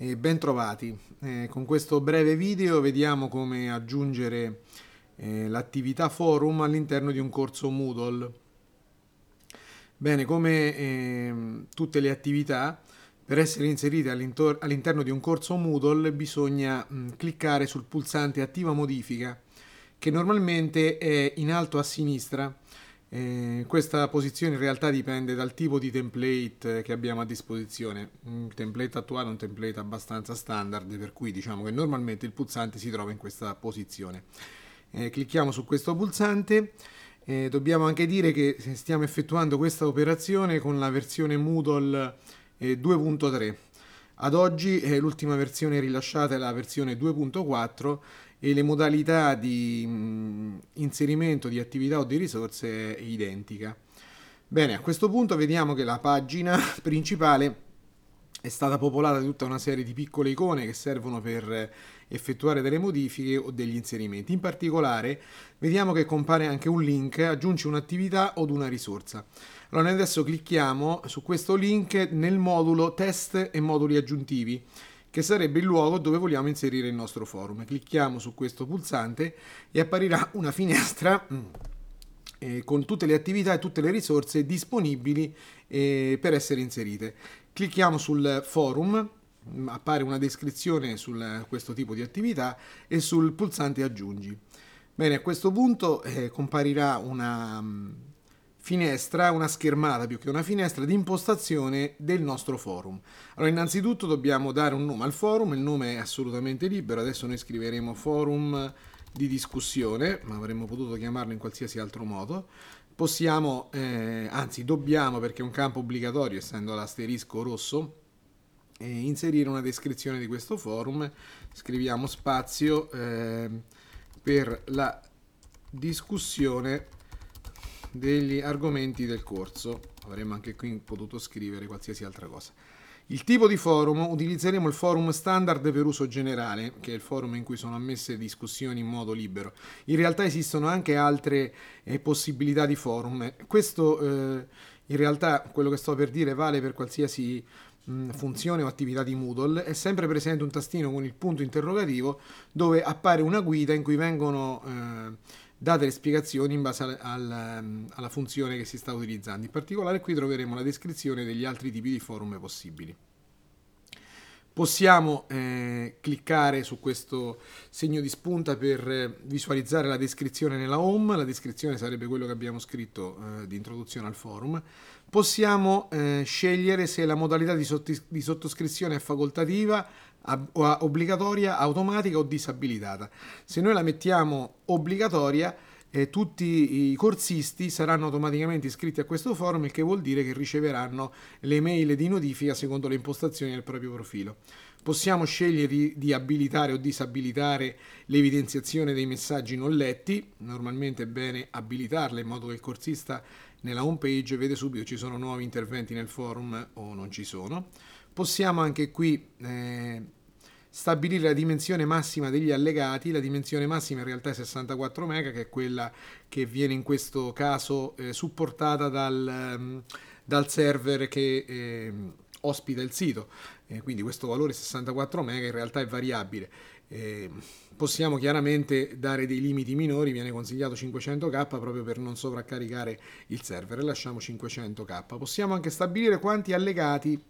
E bentrovati. Eh, con questo breve video vediamo come aggiungere eh, l'attività forum all'interno di un corso Moodle. Bene, come eh, tutte le attività, per essere inserite all'interno di un corso Moodle bisogna mh, cliccare sul pulsante attiva modifica che normalmente è in alto a sinistra eh, questa posizione in realtà dipende dal tipo di template che abbiamo a disposizione. Un template attuale è un template abbastanza standard, per cui diciamo che normalmente il pulsante si trova in questa posizione. Eh, clicchiamo su questo pulsante. Eh, dobbiamo anche dire che stiamo effettuando questa operazione con la versione Moodle 2.3. Eh, Ad oggi l'ultima versione rilasciata è la versione 2.4 e le modalità di mm, inserimento di attività o di risorse è identica. Bene, a questo punto vediamo che la pagina principale è stata popolata da tutta una serie di piccole icone che servono per effettuare delle modifiche o degli inserimenti. In particolare vediamo che compare anche un link, aggiungi un'attività o una risorsa. Allora noi adesso clicchiamo su questo link nel modulo test e moduli aggiuntivi che sarebbe il luogo dove vogliamo inserire il nostro forum. Clicchiamo su questo pulsante e apparirà una finestra mm, eh, con tutte le attività e tutte le risorse disponibili eh, per essere inserite. Clicchiamo sul forum, mm, appare una descrizione su questo tipo di attività e sul pulsante aggiungi. Bene, a questo punto eh, comparirà una mm, finestra, una schermata più che una finestra di impostazione del nostro forum. Allora, innanzitutto dobbiamo dare un nome al forum, il nome è assolutamente libero, adesso noi scriveremo forum di discussione, ma avremmo potuto chiamarlo in qualsiasi altro modo. Possiamo, eh, anzi dobbiamo, perché è un campo obbligatorio, essendo l'asterisco rosso, eh, inserire una descrizione di questo forum. Scriviamo spazio eh, per la discussione degli argomenti del corso. Avremmo anche qui potuto scrivere qualsiasi altra cosa. Il tipo di forum, utilizzeremo il forum standard per uso generale, che è il forum in cui sono ammesse discussioni in modo libero. In realtà esistono anche altre eh, possibilità di forum. Questo eh, in realtà quello che sto per dire vale per qualsiasi mh, funzione o attività di Moodle. È sempre presente un tastino con il punto interrogativo dove appare una guida in cui vengono eh, date le spiegazioni in base al, al, ehm, alla funzione che si sta utilizzando. In particolare qui troveremo la descrizione degli altri tipi di forum possibili. Possiamo eh, cliccare su questo segno di spunta per eh, visualizzare la descrizione nella home, la descrizione sarebbe quello che abbiamo scritto eh, di introduzione al forum. Possiamo eh, scegliere se la modalità di, di sottoscrizione è facoltativa, obbligatoria, automatica o disabilitata. Se noi la mettiamo obbligatoria, eh, tutti i corsisti saranno automaticamente iscritti a questo forum, il che vuol dire che riceveranno le mail di notifica secondo le impostazioni del proprio profilo. Possiamo scegliere di, di abilitare o disabilitare l'evidenziazione dei messaggi non letti, normalmente è bene abilitarle in modo che il corsista nella home page vede subito ci sono nuovi interventi nel forum o non ci sono. Possiamo anche qui eh, stabilire la dimensione massima degli allegati, la dimensione massima in realtà è 64 MB, che è quella che viene in questo caso eh, supportata dal, um, dal, server che eh, ospita il sito. Eh, quindi questo valore 64 MB in realtà è variabile. Possiamo chiaramente dare dei limiti minori, viene consigliato 500k proprio per non sovraccaricare il server, lasciamo 500k. Possiamo anche stabilire quanti allegati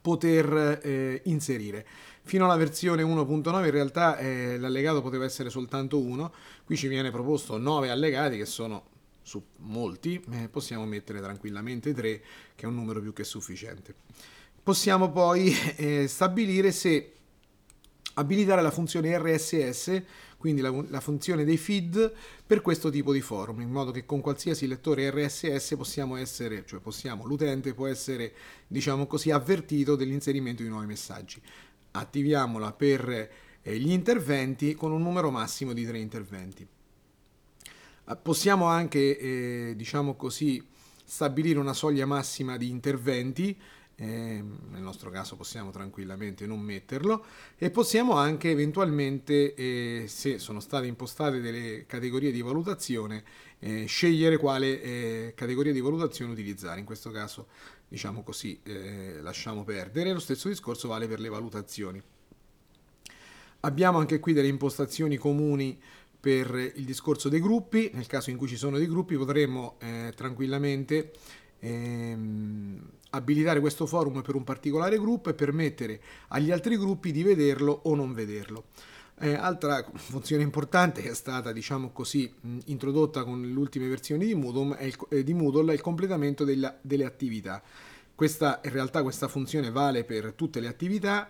poter eh, inserire. Fino alla versione 1.9 in realtà eh, l'allegato poteva essere soltanto uno, qui ci viene proposto 9 allegati che sono su molti, eh, possiamo mettere tranquillamente 3 che è un numero più che sufficiente. Possiamo poi eh, stabilire se abilitare la funzione RSS, quindi la, la, funzione dei feed, per questo tipo di forum, in modo che con qualsiasi lettore RSS possiamo essere, cioè possiamo, l'utente può essere, diciamo così, avvertito dell'inserimento di nuovi messaggi. Attiviamola per eh, gli interventi con un numero massimo di tre interventi. Ah, possiamo anche, eh, diciamo così, stabilire una soglia massima di interventi eh, nel nostro caso possiamo tranquillamente non metterlo e possiamo anche eventualmente, eh, se sono state impostate delle categorie di valutazione, eh, scegliere quale eh, categoria di valutazione utilizzare. In questo caso, diciamo così, eh, lasciamo perdere. Lo stesso discorso vale per le valutazioni. Abbiamo anche qui delle impostazioni comuni per il discorso dei gruppi. Nel caso in cui ci sono dei gruppi potremmo eh, tranquillamente ehm, abilitare questo forum per un particolare gruppo e permettere agli altri gruppi di vederlo o non vederlo. Eh, altra funzione importante che è stata, diciamo così, introdotta con le ultime versioni di Moodle è il, eh, di Moodle è il completamento della, delle attività. Questa, in realtà questa funzione vale per tutte le attività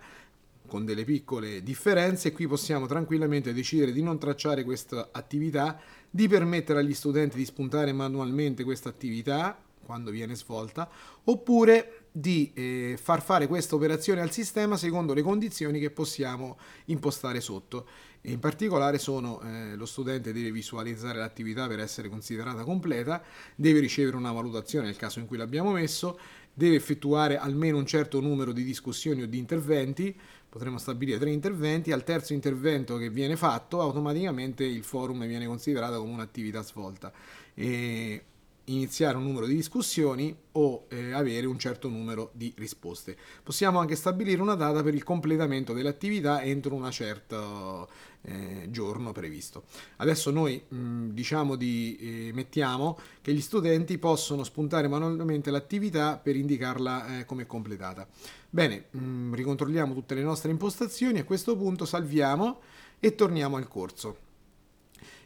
con delle piccole differenze. Qui possiamo tranquillamente decidere di non tracciare questa attività, di permettere agli studenti di spuntare manualmente questa attività quando viene svolta, oppure di eh, far fare questa operazione al sistema secondo le condizioni che possiamo impostare sotto. In particolare sono eh, lo studente deve visualizzare l'attività per essere considerata completa, deve ricevere una valutazione nel caso in cui l'abbiamo messo, deve effettuare almeno un certo numero di discussioni o di interventi, potremmo stabilire tre interventi, al terzo intervento che viene fatto automaticamente il forum viene considerato come un'attività svolta. E iniziare un numero di discussioni o eh, avere un certo numero di risposte. Possiamo anche stabilire una data per il completamento dell'attività entro un certo eh, giorno previsto. Adesso noi mh, diciamo di eh, mettiamo che gli studenti possono spuntare manualmente l'attività per indicarla eh, come completata. Bene, mh, ricontrolliamo tutte le nostre impostazioni, a questo punto salviamo e torniamo al corso.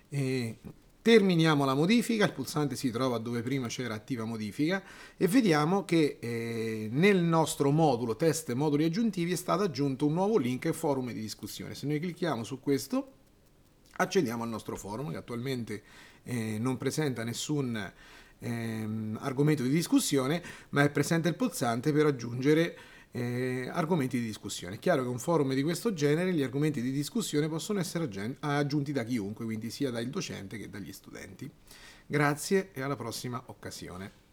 E Terminiamo la modifica, il pulsante si trova dove prima c'era attiva modifica e vediamo che eh, nel nostro modulo test moduli aggiuntivi è stato aggiunto un nuovo link forum di discussione. Se noi clicchiamo su questo accediamo al nostro forum che attualmente eh, non presenta nessun eh, argomento di discussione ma è presente il pulsante per aggiungere eh, argomenti di discussione. È chiaro che un forum di questo genere gli argomenti di discussione possono essere aggiunti da chiunque, quindi sia dal docente che dagli studenti. Grazie e alla prossima occasione.